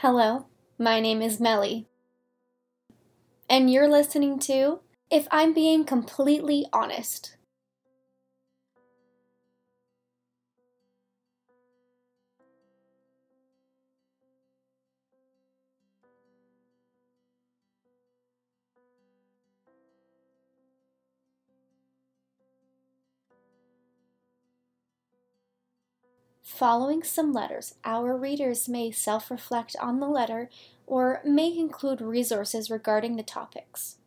Hello, my name is Melly. And you're listening to If I'm Being Completely Honest. Following some letters, our readers may self reflect on the letter or may include resources regarding the topics.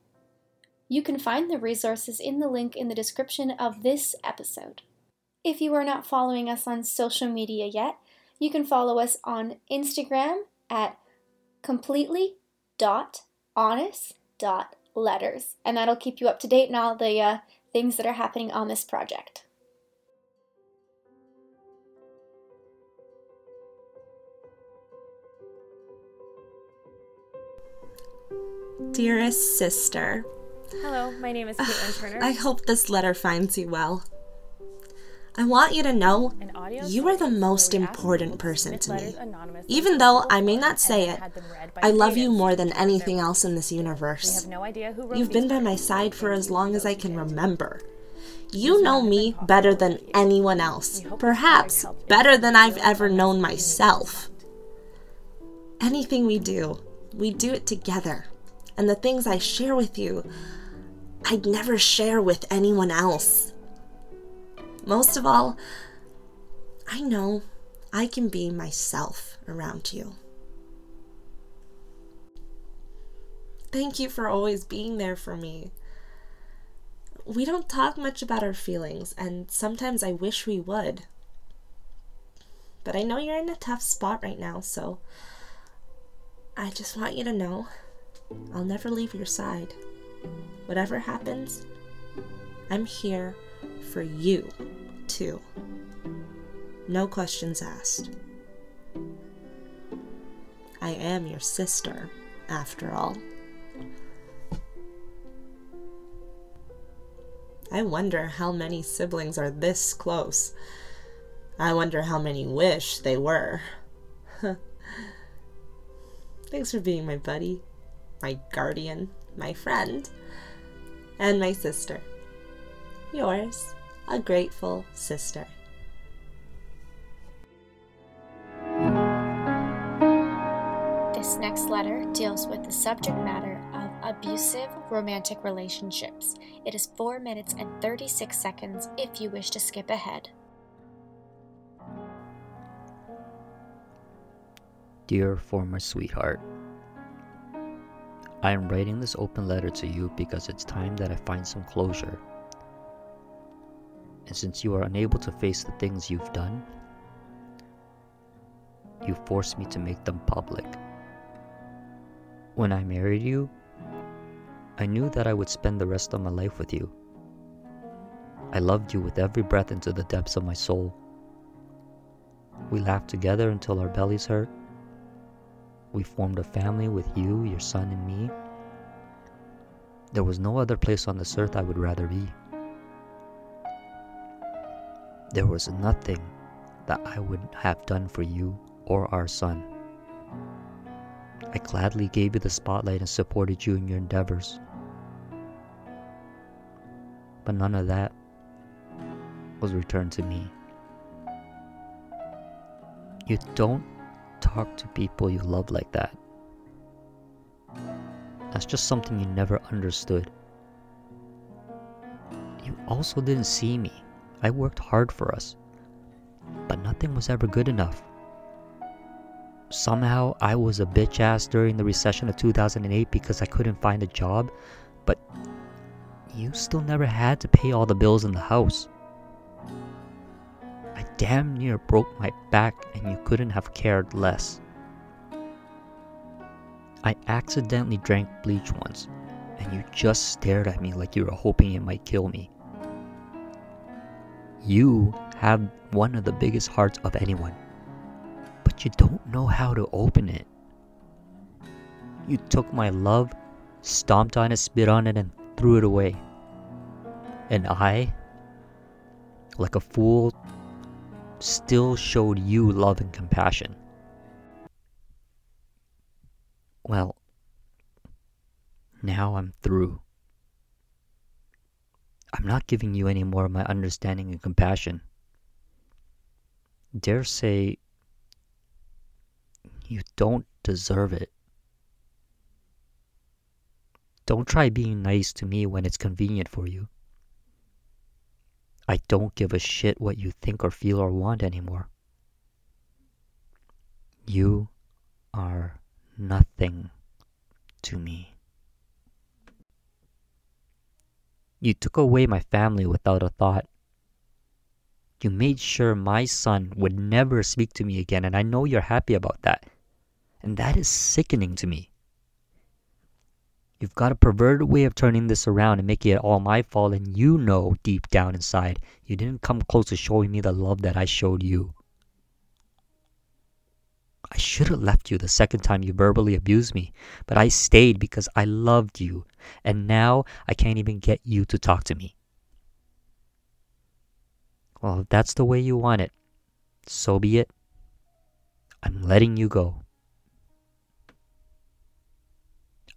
You can find the resources in the link in the description of this episode. If you are not following us on social media yet, you can follow us on Instagram at completely.honest.letters, and that'll keep you up to date on all the uh, things that are happening on this project. Dearest sister, Hello, my name is Caitlin Turner. I hope this letter finds you well. I want you to know you are the most where we ask important person to me. Even though I may not say it, had them read by I love you more than anything else in this universe. have no idea who wrote You've been by my side for as long as I can remember. You know me better than anyone else. We hope this Perhaps better than I've ever known myself. Anything we do, we do it together. And the things I share with you, I'd never share with anyone else. Most of all, I know I can be myself around you. Thank you for always being there for me. We don't talk much about our feelings, and sometimes I wish we would. But I know you're in a tough spot right now, so I just want you to know I'll never leave your side. Whatever happens, I'm here for you, too. No questions asked. I am your sister, after all. I wonder how many siblings are this close. I wonder how many wish they were. Thanks for being my buddy, my guardian, my friend, and my sister. Yours, a grateful sister. This next letter deals with the subject matter of abusive romantic relationships. It is 4 minutes and 36 seconds if you wish to skip ahead. Dear former sweetheart, I am writing this open letter to you because it's time that I find some closure. And since you are unable to face the things you've done, you forced me to make them public. When I married you, I knew that I would spend the rest of my life with you. I loved you with every breath into the depths of my soul. We laughed together until our bellies hurt. We formed a family with you, your son, and me. There was no other place on this earth I would rather be. There was nothing that I would have done for you or our son. I gladly gave you the spotlight and supported you in your endeavors. But none of that was returned to me. You don't talk to people you love like that. That's just something you never understood. You also didn't see me. I worked hard for us, but nothing was ever good enough. Somehow I was a bitch ass during the recession of 2008 because I couldn't find a job, but you still never had to pay all the bills in the house. Damn near broke my back and you couldn't have cared less. I accidentally drank bleach once, and you just stared at me like you were hoping it might kill me. You have one of the biggest hearts of anyone, but you don't know how to open it. You took my love, stomped on it, spit on it, and threw it away. And I, like a fool, still showed you love and compassion. Well, now I'm through. I'm not giving you any more of my understanding and compassion. Dare say you don't deserve it. Don't try being nice to me when it's convenient for you. I don't give a shit what you think or feel or want anymore. You are nothing to me. You took away my family without a thought. You made sure my son would never speak to me again, and I know you're happy about that. And that is sickening to me. You've got a perverted way of turning this around and making it all my fault, and you know deep down inside you didn't come close to showing me the love that I showed you. I should have left you the second time you verbally abused me, but I stayed because I loved you, and now I can't even get you to talk to me. Well, if that's the way you want it, so be it. I'm letting you go.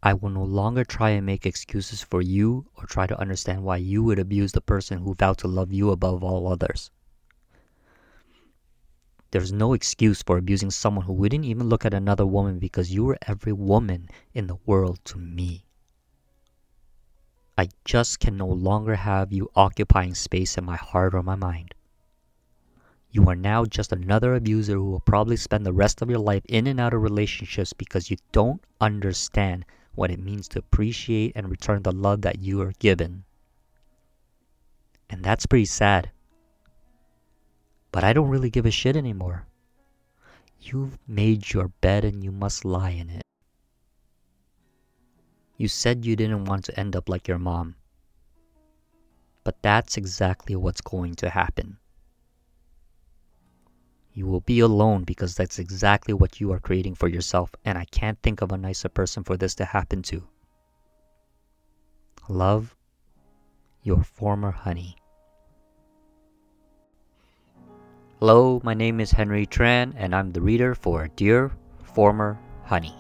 I will no longer try and make excuses for you or try to understand why you would abuse the person who vowed to love you above all others. There's no excuse for abusing someone who wouldn't even look at another woman because you were every woman in the world to me. I just can no longer have you occupying space in my heart or my mind. You are now just another abuser who will probably spend the rest of your life in and out of relationships because you don't understand what it means to appreciate and return the love that you are given. And that's pretty sad. But I don't really give a shit anymore. You've made your bed and you must lie in it. You said you didn't want to end up like your mom. But that's exactly what's going to happen. You will be alone because that's exactly what you are creating for yourself, and I can't think of a nicer person for this to happen to. Love, your former honey. Hello, my name is Henry Tran, and I'm the reader for Dear Former Honey.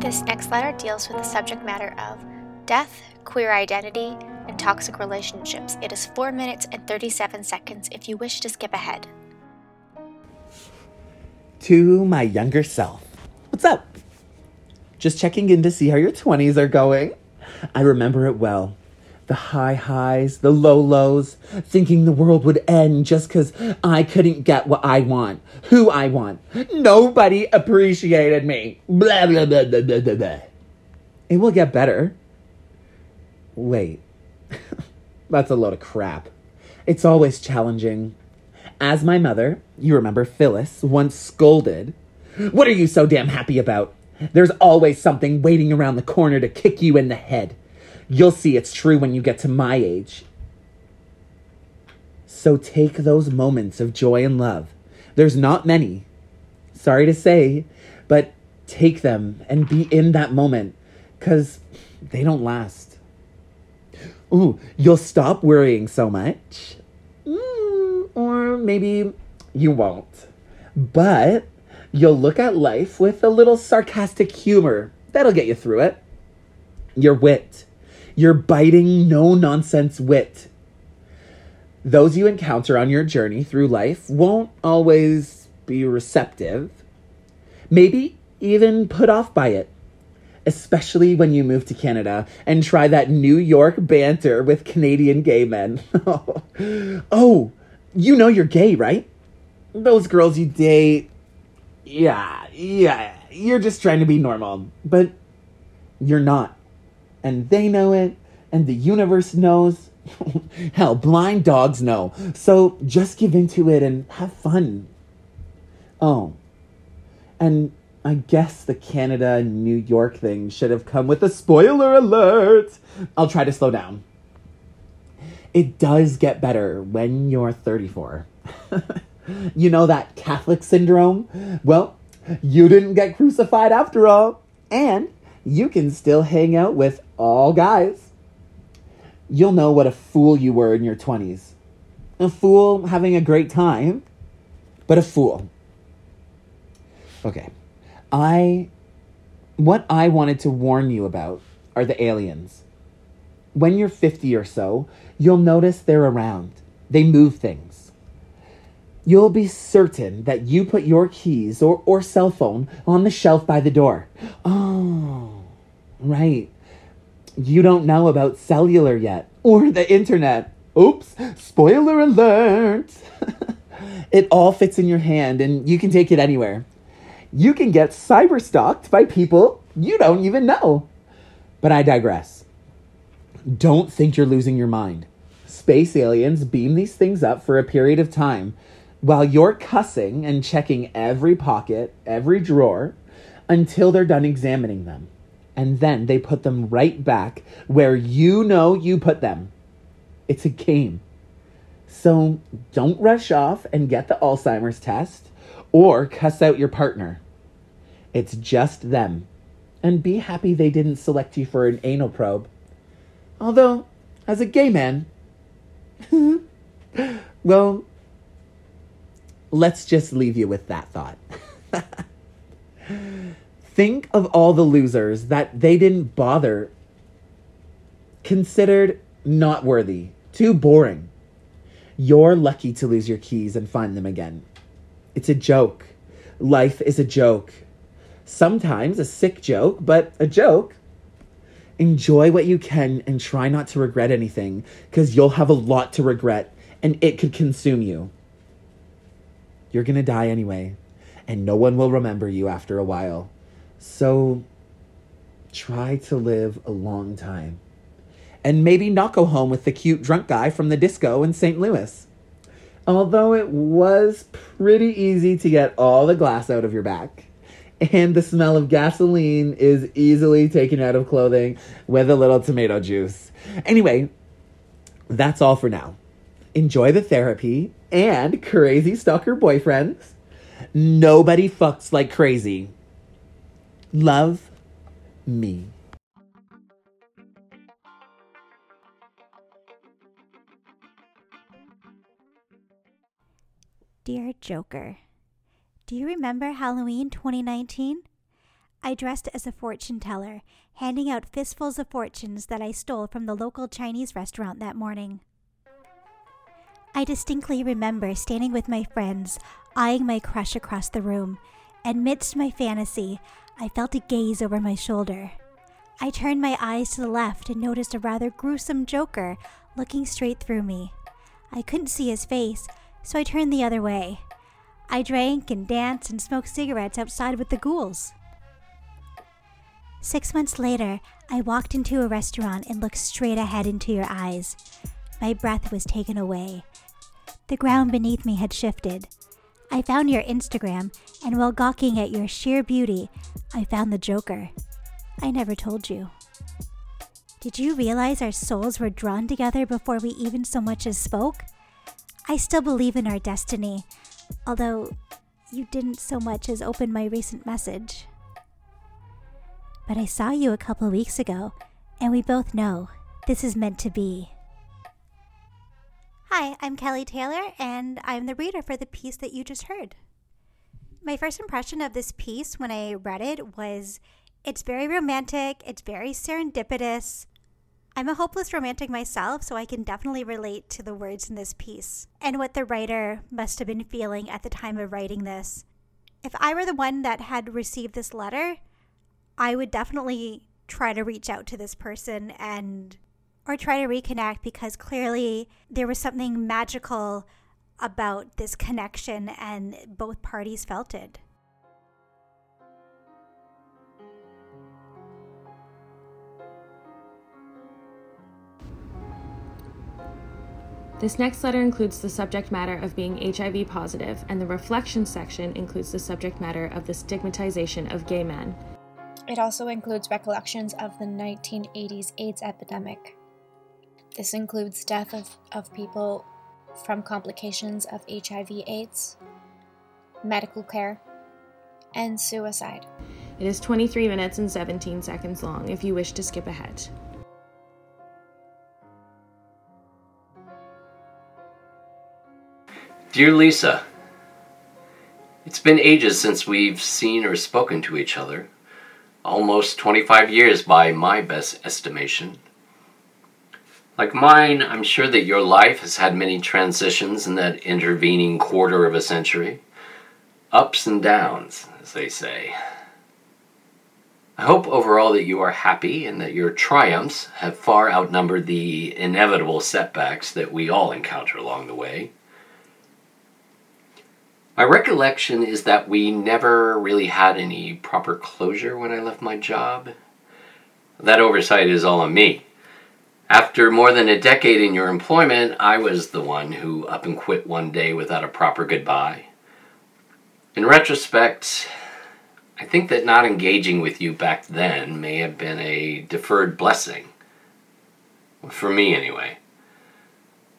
This next letter deals with the subject matter of death, queer identity, and toxic relationships. It is 4 minutes and 37 seconds if you wish to skip ahead. To my younger self. What's up? Just checking in to see how your 20s are going. I remember it well. The high highs, the low lows, thinking the world would end just because I couldn't get what I want, who I want. Nobody appreciated me. Blah, blah, blah, blah, blah, blah, blah. It will get better. Wait. That's a load of crap. It's always challenging. As my mother, you remember Phyllis, once scolded, What are you so damn happy about? There's always something waiting around the corner to kick you in the head. You'll see it's true when you get to my age. So take those moments of joy and love. There's not many. Sorry to say, but take them and be in that moment because they don't last. Ooh, you'll stop worrying so much. Mm, or maybe you won't. But you'll look at life with a little sarcastic humor. That'll get you through it. Your wit your biting, no nonsense wit. Those you encounter on your journey through life won't always be receptive, maybe even put off by it, especially when you move to Canada and try that New York banter with Canadian gay men. oh, you know you're gay, right? Those girls you date, yeah, yeah, you're just trying to be normal, but you're not and they know it, and the universe knows. Hell, blind dogs know. So just give into it and have fun. Oh, and I guess the Canada New York thing should have come with a spoiler alert. I'll try to slow down. It does get better when you're 34. you know that Catholic syndrome? Well, you didn't get crucified after all. And you can still hang out with all guys. you'll know what a fool you were in your 20s. A fool having a great time, but a fool. Okay. I. What I wanted to warn you about are the aliens. When you're 50 or so, you'll notice they're around. They move things. You'll be certain that you put your keys or, or cell phone on the shelf by the door. Oh, right. You don't know about cellular yet or the internet. Oops, spoiler alert. it all fits in your hand and you can take it anywhere. You can get cyber stalked by people you don't even know. But I digress. Don't think you're losing your mind. Space aliens beam these things up for a period of time while you're cussing and checking every pocket, every drawer, until they're done examining them. And then they put them right back where you know you put them. It's a game. So don't rush off and get the Alzheimer's test or cuss out your partner. It's just them. And be happy they didn't select you for an anal probe. Although, as a gay man, well, let's just leave you with that thought. Think of all the losers that they didn't bother, considered not worthy, too boring. You're lucky to lose your keys and find them again. It's a joke. Life is a joke. Sometimes a sick joke, but a joke. Enjoy what you can and try not to regret anything, because you'll have a lot to regret and it could consume you. You're gonna die anyway, and no one will remember you after a while. So try to live a long time. And maybe not go home with the cute drunk guy from the disco in St. Louis. Although it was pretty easy to get all the glass out of your back. And the smell of gasoline is easily taken out of clothing with a little tomato juice. Anyway, that's all for now. Enjoy the therapy and crazy stalker boyfriends. Nobody fucks like crazy. Love me. Dear Joker, do you remember Halloween 2019? I dressed as a fortune teller, handing out fistfuls of fortunes that I stole from the local Chinese restaurant that morning. I distinctly remember standing with my friends, eyeing my crush across the room. And amidst my fantasy, I felt a gaze over my shoulder. I turned my eyes to the left and noticed a rather gruesome joker looking straight through me. I couldn't see his face, so I turned the other way. I drank and danced and smoked cigarettes outside with the ghouls. Six months later, I walked into a restaurant and looked straight ahead into your eyes. My breath was taken away. The ground beneath me had shifted. I found your Instagram, and while gawking at your sheer beauty, I found the Joker. I never told you. Did you realize our souls were drawn together before we even so much as spoke? I still believe in our destiny, although you didn't so much as open my recent message. But I saw you a couple weeks ago, and we both know this is meant to be. Hi, I'm Kelly Taylor, and I'm the reader for the piece that you just heard. My first impression of this piece when I read it was it's very romantic, it's very serendipitous. I'm a hopeless romantic myself, so I can definitely relate to the words in this piece and what the writer must have been feeling at the time of writing this. If I were the one that had received this letter, I would definitely try to reach out to this person and or try to reconnect because clearly there was something magical about this connection and both parties felt it. This next letter includes the subject matter of being HIV positive, and the reflection section includes the subject matter of the stigmatization of gay men. It also includes recollections of the 1980s AIDS epidemic. This includes death of, of people from complications of HIV/AIDS, medical care, and suicide. It is 23 minutes and 17 seconds long if you wish to skip ahead. Dear Lisa, it's been ages since we've seen or spoken to each other. Almost 25 years by my best estimation. Like mine, I'm sure that your life has had many transitions in that intervening quarter of a century. Ups and downs, as they say. I hope overall that you are happy and that your triumphs have far outnumbered the inevitable setbacks that we all encounter along the way. My recollection is that we never really had any proper closure when I left my job. That oversight is all on me. After more than a decade in your employment, I was the one who up and quit one day without a proper goodbye. In retrospect, I think that not engaging with you back then may have been a deferred blessing. For me, anyway.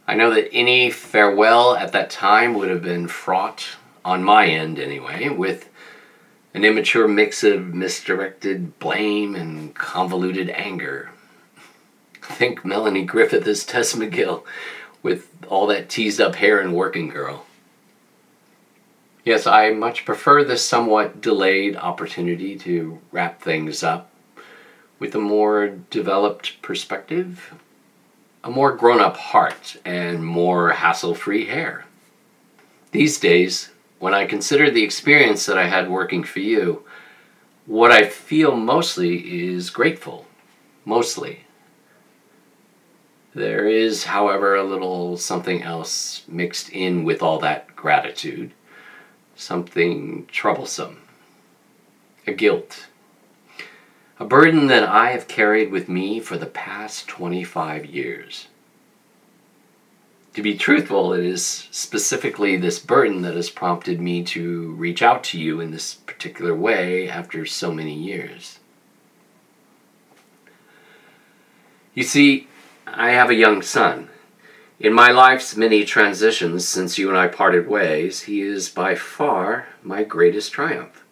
I know that any farewell at that time would have been fraught, on my end anyway, with an immature mix of misdirected blame and convoluted anger. Think Melanie Griffith as Tess McGill with all that teased up hair and working girl. Yes, I much prefer this somewhat delayed opportunity to wrap things up with a more developed perspective, a more grown up heart, and more hassle free hair. These days, when I consider the experience that I had working for you, what I feel mostly is grateful. Mostly. There is, however, a little something else mixed in with all that gratitude something troublesome, a guilt, a burden that I have carried with me for the past 25 years. To be truthful, it is specifically this burden that has prompted me to reach out to you in this particular way after so many years. You see, I have a young son in my life's many transitions since you and I parted ways, he is by far my greatest triumph.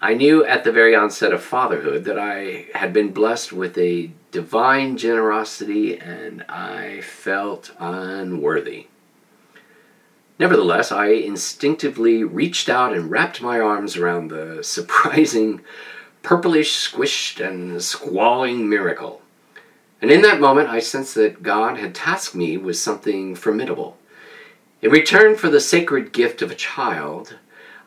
I knew at the very onset of fatherhood that I had been blessed with a divine generosity and I felt unworthy. Nevertheless, I instinctively reached out and wrapped my arms around the surprising, purplish, squished, and squalling miracle and in that moment, I sensed that God had tasked me with something formidable. In return for the sacred gift of a child,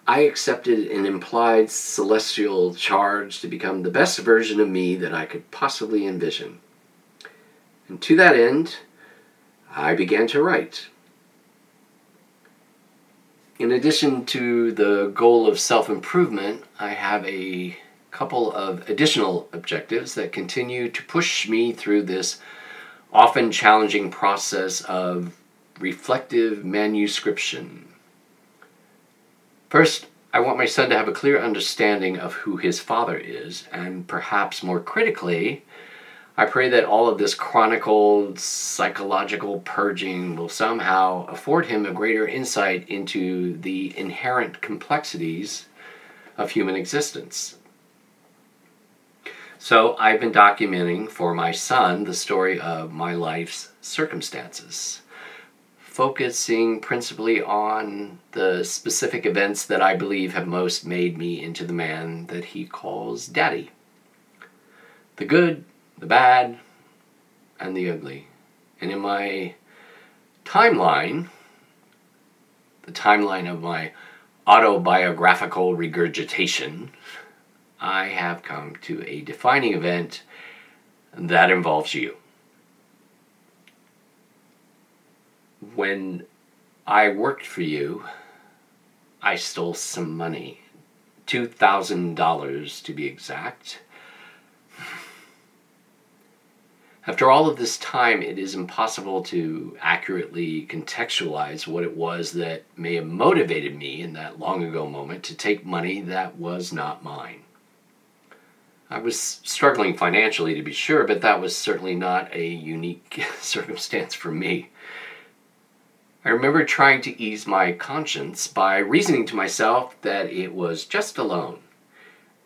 I accepted an implied celestial charge to become the best version of me that I could possibly envision. And to that end, I began to write. In addition to the goal of self improvement, I have a couple of additional objectives that continue to push me through this often challenging process of reflective manuscription. First, I want my son to have a clear understanding of who his father is, and perhaps more critically, I pray that all of this chronicled psychological purging will somehow afford him a greater insight into the inherent complexities of human existence. So I've been documenting for my son the story of my life's circumstances, focusing principally on the specific events that I believe have most made me into the man that he calls Daddy. The good, the bad, and the ugly. And in my timeline, the timeline of my autobiographical regurgitation, I have come to a defining event that involves you. When I worked for you, I stole some money. $2,000 to be exact. After all of this time, it is impossible to accurately contextualize what it was that may have motivated me in that long ago moment to take money that was not mine. I was struggling financially to be sure, but that was certainly not a unique circumstance for me. I remember trying to ease my conscience by reasoning to myself that it was just a loan.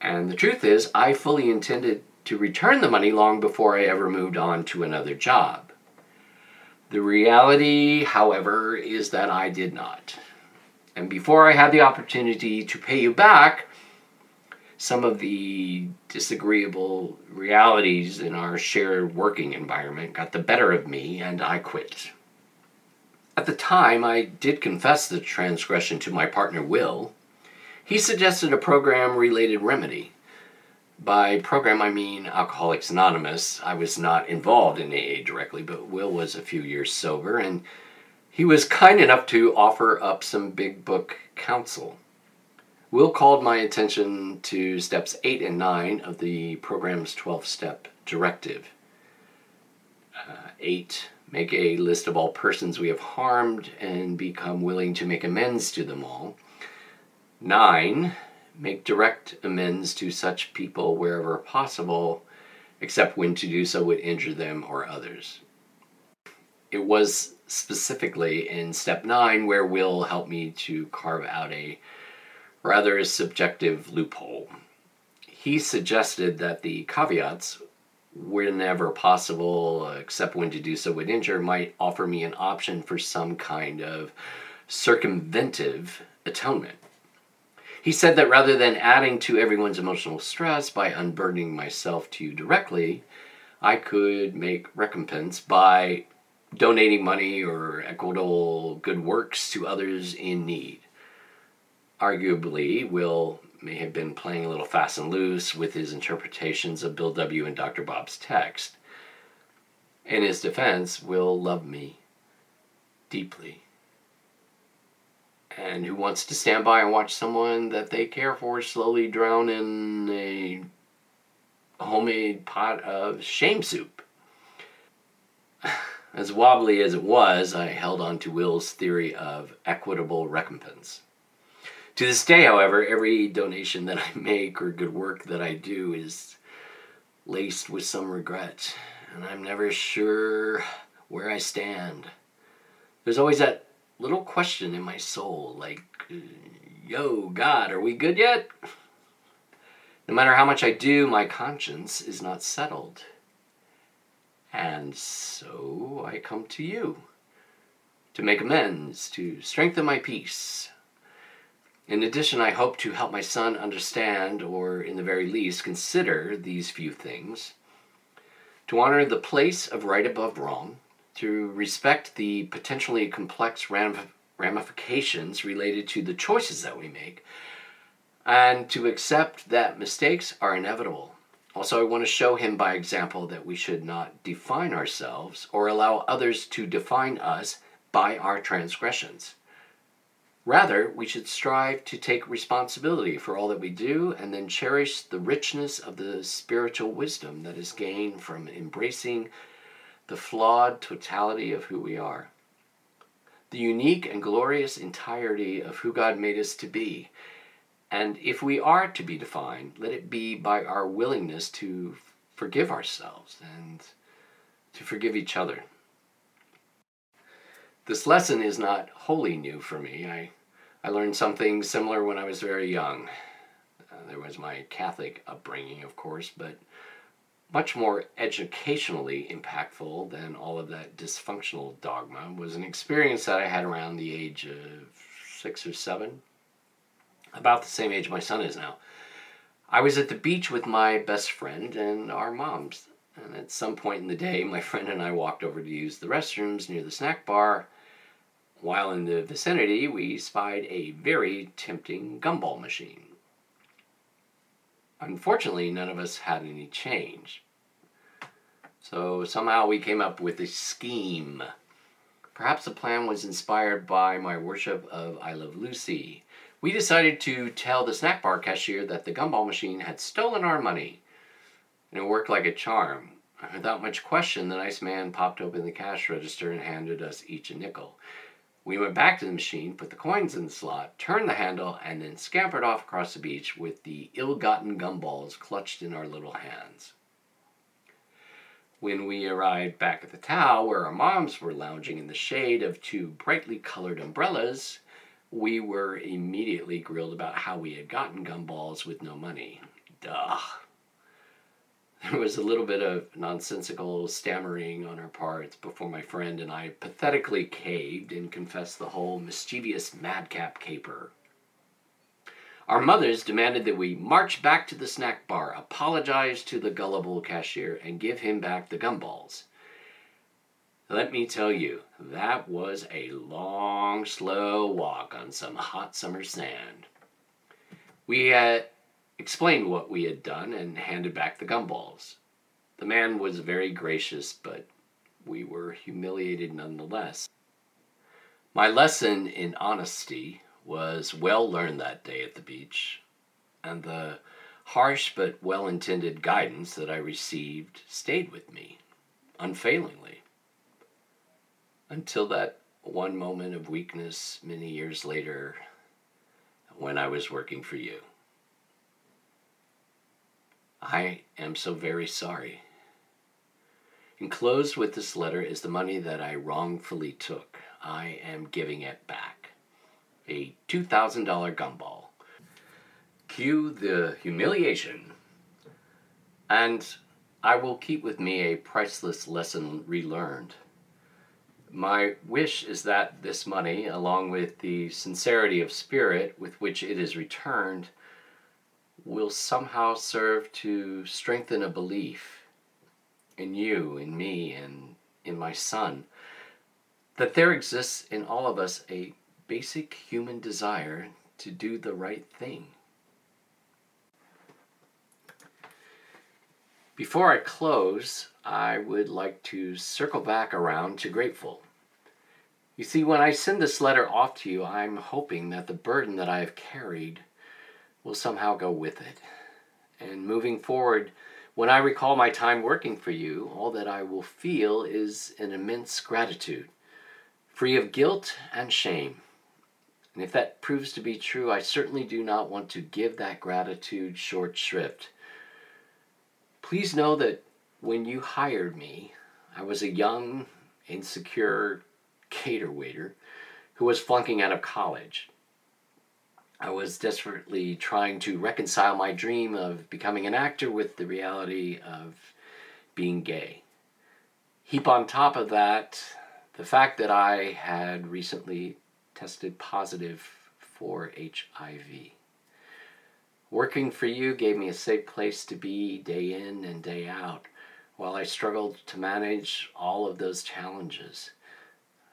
And the truth is, I fully intended to return the money long before I ever moved on to another job. The reality, however, is that I did not. And before I had the opportunity to pay you back, some of the disagreeable realities in our shared working environment got the better of me and I quit. At the time, I did confess the transgression to my partner Will. He suggested a program related remedy. By program, I mean Alcoholics Anonymous. I was not involved in AA directly, but Will was a few years sober, and he was kind enough to offer up some big book counsel. Will called my attention to steps 8 and 9 of the program's 12 step directive. Uh, 8. Make a list of all persons we have harmed and become willing to make amends to them all. 9. Make direct amends to such people wherever possible, except when to do so would injure them or others. It was specifically in step 9 where Will helped me to carve out a rather a subjective loophole. He suggested that the caveats, whenever possible, except when to do so would injure, might offer me an option for some kind of circumventive atonement. He said that rather than adding to everyone's emotional stress by unburdening myself to you directly, I could make recompense by donating money or equitable good works to others in need. Arguably, Will may have been playing a little fast and loose with his interpretations of Bill W. and Dr. Bob's text. In his defense, Will loved me deeply and who wants to stand by and watch someone that they care for slowly drown in a homemade pot of shame soup. As wobbly as it was, I held on to Will's theory of equitable recompense. To this day, however, every donation that I make or good work that I do is laced with some regret, and I'm never sure where I stand. There's always that little question in my soul like, yo, God, are we good yet? No matter how much I do, my conscience is not settled. And so I come to you to make amends, to strengthen my peace. In addition, I hope to help my son understand, or in the very least, consider these few things to honor the place of right above wrong to respect the potentially complex ramifications related to the choices that we make, and to accept that mistakes are inevitable. Also, I want to show him by example that we should not define ourselves or allow others to define us by our transgressions. Rather, we should strive to take responsibility for all that we do and then cherish the richness of the spiritual wisdom that is gained from embracing the flawed totality of who we are, the unique and glorious entirety of who God made us to be. And if we are to be defined, let it be by our willingness to forgive ourselves and to forgive each other. This lesson is not wholly new for me. I, I learned something similar when I was very young. Uh, there was my Catholic upbringing, of course, but much more educationally impactful than all of that dysfunctional dogma was an experience that I had around the age of six or seven, about the same age my son is now. I was at the beach with my best friend and our moms. And at some point in the day, my friend and I walked over to use the restrooms near the snack bar. While in the vicinity, we spied a very tempting gumball machine. Unfortunately, none of us had any change. So somehow we came up with a scheme. Perhaps the plan was inspired by my worship of I Love Lucy. We decided to tell the snack bar cashier that the gumball machine had stolen our money. And it worked like a charm. Without much question, the nice man popped open the cash register and handed us each a nickel. We went back to the machine, put the coins in the slot, turned the handle, and then scampered off across the beach with the ill gotten gumballs clutched in our little hands. When we arrived back at the Tao, where our moms were lounging in the shade of two brightly colored umbrellas, we were immediately grilled about how we had gotten gumballs with no money. Duh. There was a little bit of nonsensical stammering on our parts before my friend and I pathetically caved and confessed the whole mischievous madcap caper. Our mothers demanded that we march back to the snack bar, apologize to the gullible cashier, and give him back the gumballs. Let me tell you, that was a long, slow walk on some hot summer sand. We had explained what we had done and handed back the gumballs. The man was very gracious, but we were humiliated nonetheless. My lesson in honesty was well learned that day at the beach, and the harsh but well intended guidance that I received stayed with me unfailingly until that one moment of weakness many years later when I was working for you. I am so very sorry. Enclosed with this letter is the money that I wrongfully took. I am giving it back a $2,000 gumball. Cue the humiliation. And I will keep with me a priceless lesson relearned. My wish is that this money, along with the sincerity of spirit with which it is returned, will somehow serve to strengthen a belief in you, in me, and in my son, that there exists in all of us a basic human desire to do the right thing. Before I close, I would like to circle back around to grateful. You see, when I send this letter off to you, I'm hoping that the burden that I have carried will somehow go with it. And moving forward, when I recall my time working for you, all that I will feel is an immense gratitude, free of guilt and shame. And if that proves to be true, I certainly do not want to give that gratitude short shrift. Please know that when you hired me, I was a young, insecure cater waiter who was flunking out of college. I was desperately trying to reconcile my dream of becoming an actor with the reality of being gay. Heap on top of that the fact that I had recently tested positive for HIV. Working for you gave me a safe place to be day in and day out while I struggled to manage all of those challenges.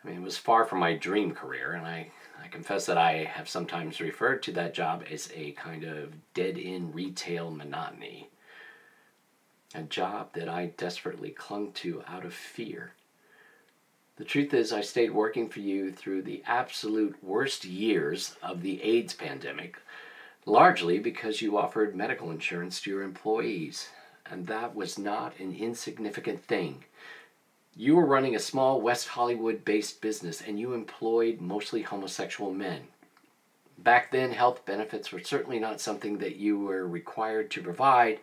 I mean, it was far from my dream career, and I, I confess that I have sometimes referred to that job as a kind of dead end retail monotony. A job that I desperately clung to out of fear. The truth is, I stayed working for you through the absolute worst years of the AIDS pandemic, largely because you offered medical insurance to your employees, and that was not an insignificant thing. You were running a small West Hollywood based business and you employed mostly homosexual men. Back then, health benefits were certainly not something that you were required to provide,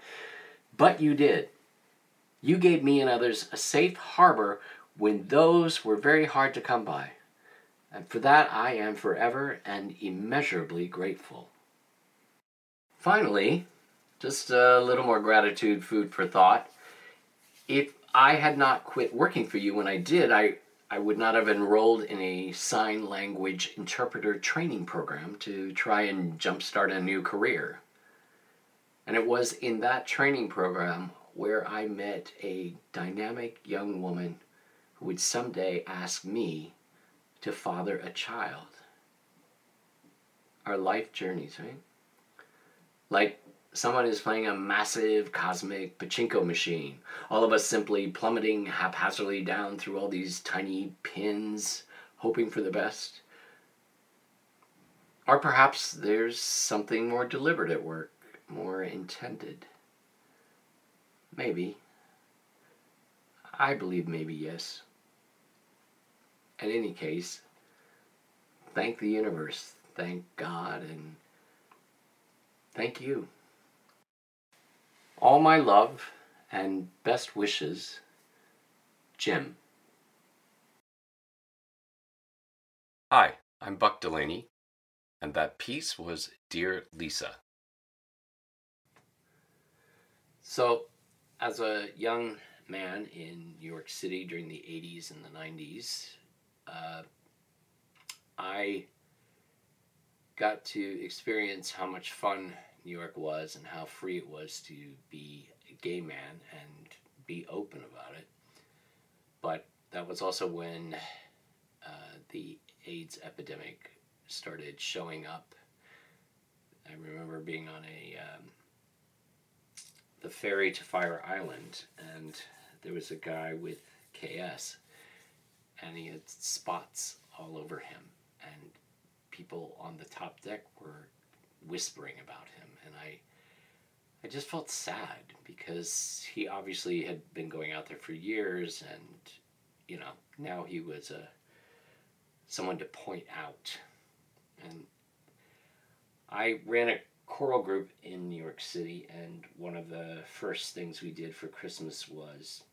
but you did. You gave me and others a safe harbor when those were very hard to come by. And for that I am forever and immeasurably grateful. Finally, just a little more gratitude, food for thought. If I had not quit working for you when I did, I, I would not have enrolled in a sign language interpreter training program to try and jumpstart a new career. And it was in that training program where I met a dynamic young woman who would someday ask me to father a child. Our life journeys, right? Like someone is playing a massive cosmic pachinko machine, all of us simply plummeting haphazardly down through all these tiny pins, hoping for the best. Or perhaps there's something more deliberate at work, more intended. Maybe. I believe maybe yes. In any case, thank the universe, thank God, and thank you. All my love and best wishes, Jim. Hi, I'm Buck Delaney, and that piece was Dear Lisa. So, as a young man in New York City during the 80s and the 90s, uh, I got to experience how much fun New York was and how free it was to be a gay man and be open about it. But that was also when uh, the AIDS epidemic started showing up. I remember being on a um, the ferry to Fire Island, and there was a guy with KS, and he had spots all over him, and people on the top deck were whispering about him, and I. I just felt sad because he obviously had been going out there for years, and you know now he was a someone to point out. And I ran a choral group in New York City, and one of the first things we did for Christmas was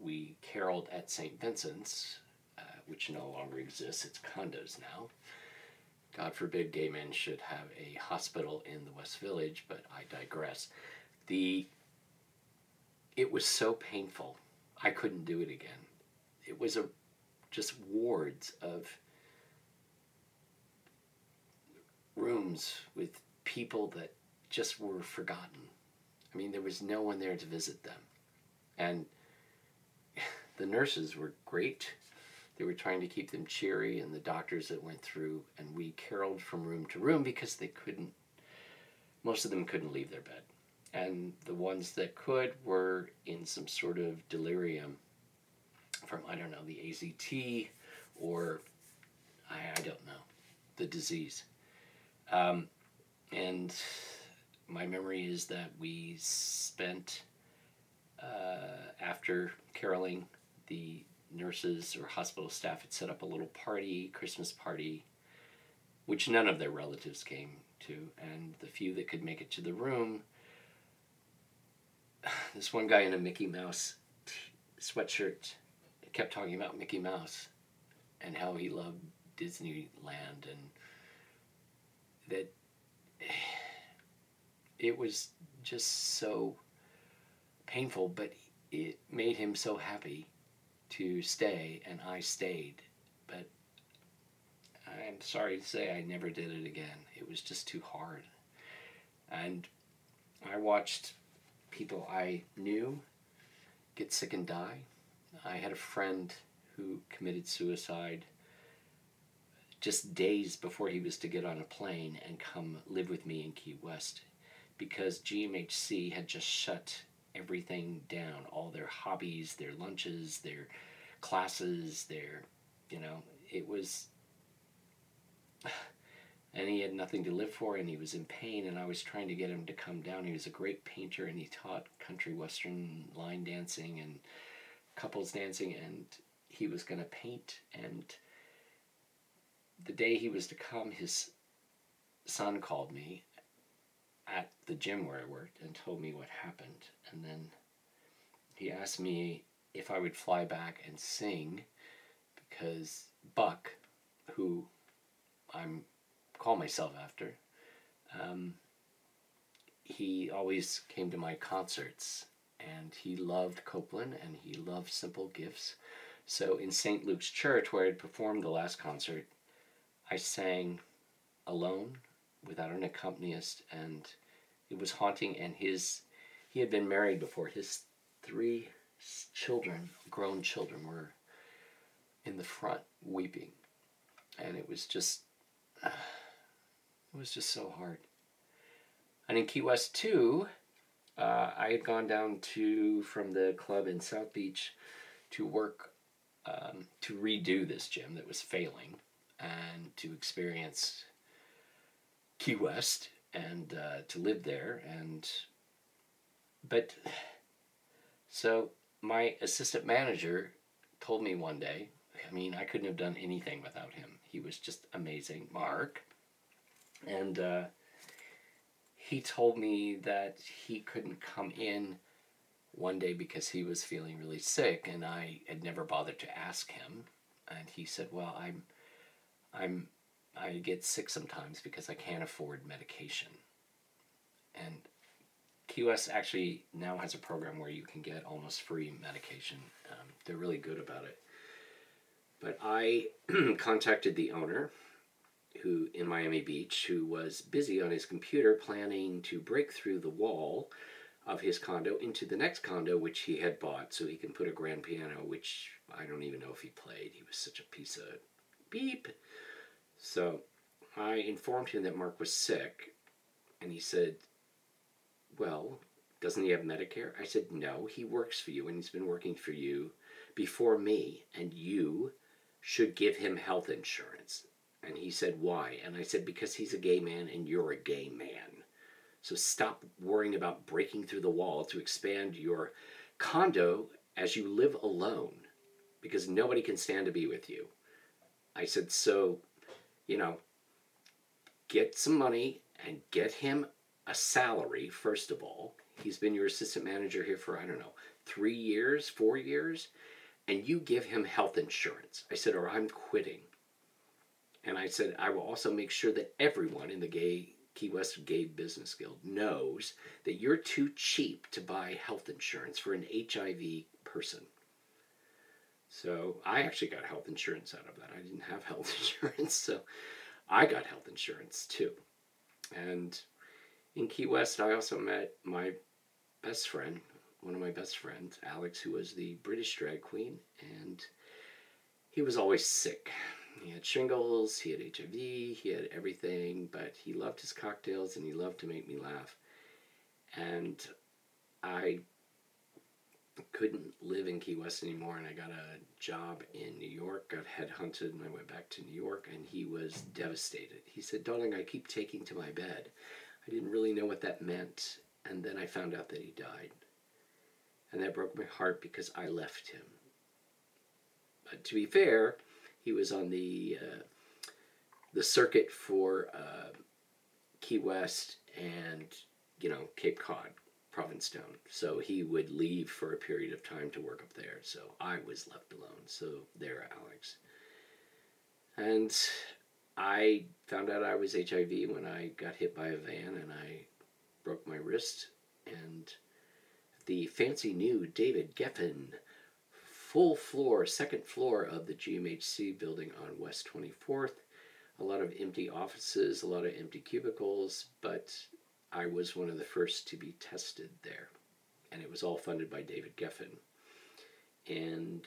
we caroled at St. Vincent's, uh, which no longer exists. It's condos now. God forbid gay men should have a hospital in the West Village, but I digress. The it was so painful. I couldn't do it again. It was a just wards of rooms with people that just were forgotten. I mean, there was no one there to visit them. And the nurses were great. They were trying to keep them cheery, and the doctors that went through, and we caroled from room to room because they couldn't, most of them couldn't leave their bed. And the ones that could were in some sort of delirium from, I don't know, the AZT or I, I don't know, the disease. Um, and my memory is that we spent, uh, after caroling, the nurses or hospital staff had set up a little party, Christmas party, which none of their relatives came to. And the few that could make it to the room, this one guy in a Mickey Mouse t- sweatshirt kept talking about Mickey Mouse and how he loved Disneyland and that it was just so painful, but it made him so happy to stay, and I stayed. But I'm sorry to say I never did it again. It was just too hard. And I watched people I knew get sick and die. I had a friend who committed suicide just days before he was to get on a plane and come live with me in Key West because GMHC had just shut everything down all their hobbies, their lunches, their classes, their, you know, it was. And he had nothing to live for, and he was in pain. And I was trying to get him to come down. He was a great painter, and he taught country western line dancing and couples dancing, and he was going to paint. And the day he was to come, his son called me at the gym where I worked and told me what happened. And then he asked me if I would fly back and sing because Buck, who I'm call myself after, um, he always came to my concerts and he loved Copland and he loved simple gifts. So in St. Luke's Church, where I had performed the last concert, I sang alone without an accompanist, and it was haunting. And his, he had been married before. His three children, grown children, were in the front weeping, and it was just, it was just so hard. And in Key West too, uh, I had gone down to from the club in South Beach to work um, to redo this gym that was failing and to experience Key West and uh, to live there and but so my assistant manager told me one day I mean I couldn't have done anything without him. He was just amazing Mark. And uh, he told me that he couldn't come in one day because he was feeling really sick and I had never bothered to ask him. And he said well I'm I'm I get sick sometimes because I can't afford medication. And QS actually now has a program where you can get almost free medication. Um, they're really good about it. But I contacted the owner who in Miami Beach who was busy on his computer planning to break through the wall of his condo into the next condo which he had bought so he can put a grand piano which I don't even know if he played. He was such a piece of beep. So I informed him that Mark was sick and he said, "Well, doesn't he have Medicare?" I said, "No, he works for you and he's been working for you before me and you should give him health insurance." And he said, Why? And I said, Because he's a gay man and you're a gay man. So stop worrying about breaking through the wall to expand your condo as you live alone because nobody can stand to be with you. I said, So, you know, get some money and get him a salary, first of all. He's been your assistant manager here for, I don't know, three years, four years, and you give him health insurance. I said, Or I'm quitting. And I said, I will also make sure that everyone in the gay Key West Gay Business Guild knows that you're too cheap to buy health insurance for an HIV person. So I actually got health insurance out of that. I didn't have health insurance, so I got health insurance too. And in Key West, I also met my best friend, one of my best friends, Alex, who was the British drag queen, and he was always sick. He had shingles, he had HIV, he had everything, but he loved his cocktails and he loved to make me laugh. And I couldn't live in Key West anymore, and I got a job in New York, got headhunted, and I went back to New York, and he was devastated. He said, Darling, I keep taking to my bed. I didn't really know what that meant, and then I found out that he died. And that broke my heart because I left him. But to be fair, he was on the uh, the circuit for uh, Key West and you know Cape Cod, Provincetown. So he would leave for a period of time to work up there. So I was left alone. So there, Alex. And I found out I was HIV when I got hit by a van and I broke my wrist. And the fancy new David Geffen full floor, second floor of the GMHC building on West 24th. A lot of empty offices, a lot of empty cubicles, but I was one of the first to be tested there. And it was all funded by David Geffen. And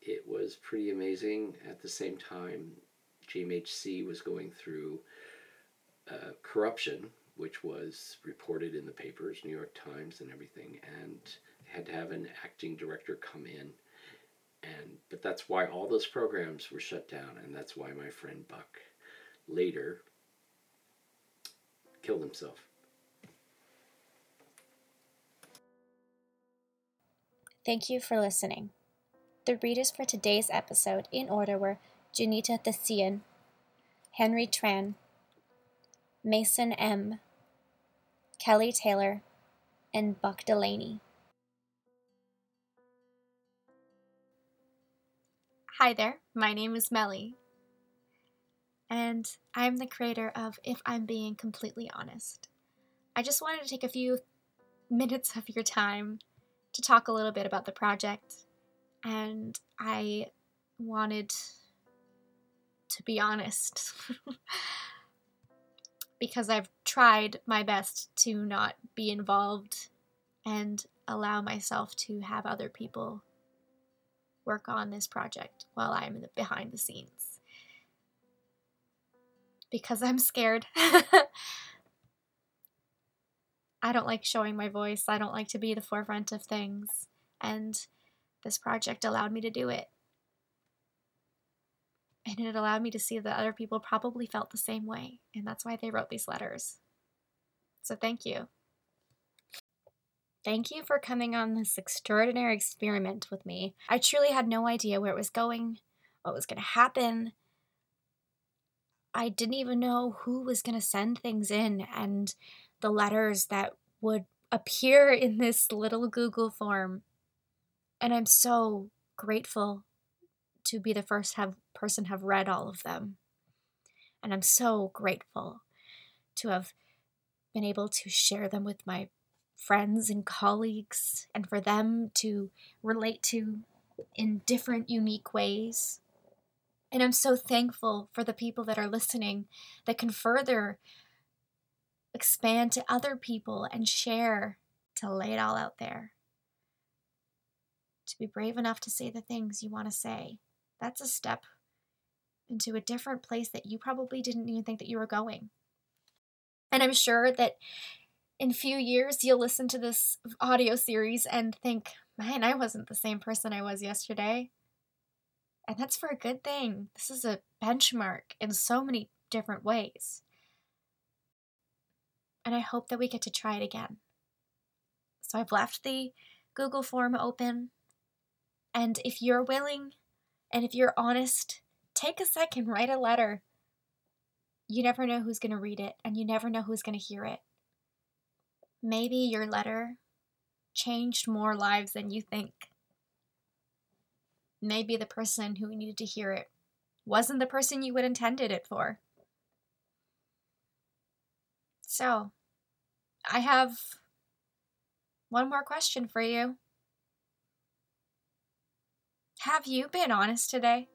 it was pretty amazing. At the same time, GMHC was going through uh, corruption, which was reported in the papers, New York Times, and everything. And had to have an acting director come in and but that's why all those programs were shut down and that's why my friend buck later killed himself Thank you for listening. The readers for today's episode in order were Janita Thessian, Henry Tran, Mason M., Kelly Taylor, and Buck Delaney. Hi there, my name is Melly, and I'm the creator of If I'm Being Completely Honest. I just wanted to take a few minutes of your time to talk a little bit about the project, and I wanted to be honest because I've tried my best to not be involved and allow myself to have other people work on this project while I'm behind the scenes. Because I'm scared. I don't like showing my voice. I don't like to be the forefront of things. And this project allowed me to do it. And it allowed me to see that other people probably felt the same way. And that's why they wrote these letters. So thank you. Thank you for coming on this extraordinary experiment with me. I truly had no idea where it was going, what was going to happen. I didn't even know who was going to send things in and the letters that would appear in this little Google form. And I'm so grateful to be the first have person have read all of them. And I'm so grateful to have been able to share them with my friends and colleagues and for them to relate to in different, unique ways. And I'm so thankful for the people that are listening that can further expand to other people and share to lay it all out there. To be brave enough to say the things you want to say. That's a step into a different place that you probably didn't even think that you were going. And I'm sure that in a few years you'll listen to this audio series and think, man, I wasn't the same person I was yesterday. And that's for a good thing. This is a benchmark in so many different ways. And I hope that we get to try it again. So I've left the Google form open. And if you're willing and if you're honest, take a second, write a letter. You never know who's going to read it, and you never know who's going to hear it. Maybe your letter changed more lives than you think. Maybe the person who needed to hear it wasn't the person you would intended it for. So, I have one more question for you. Have you been honest today?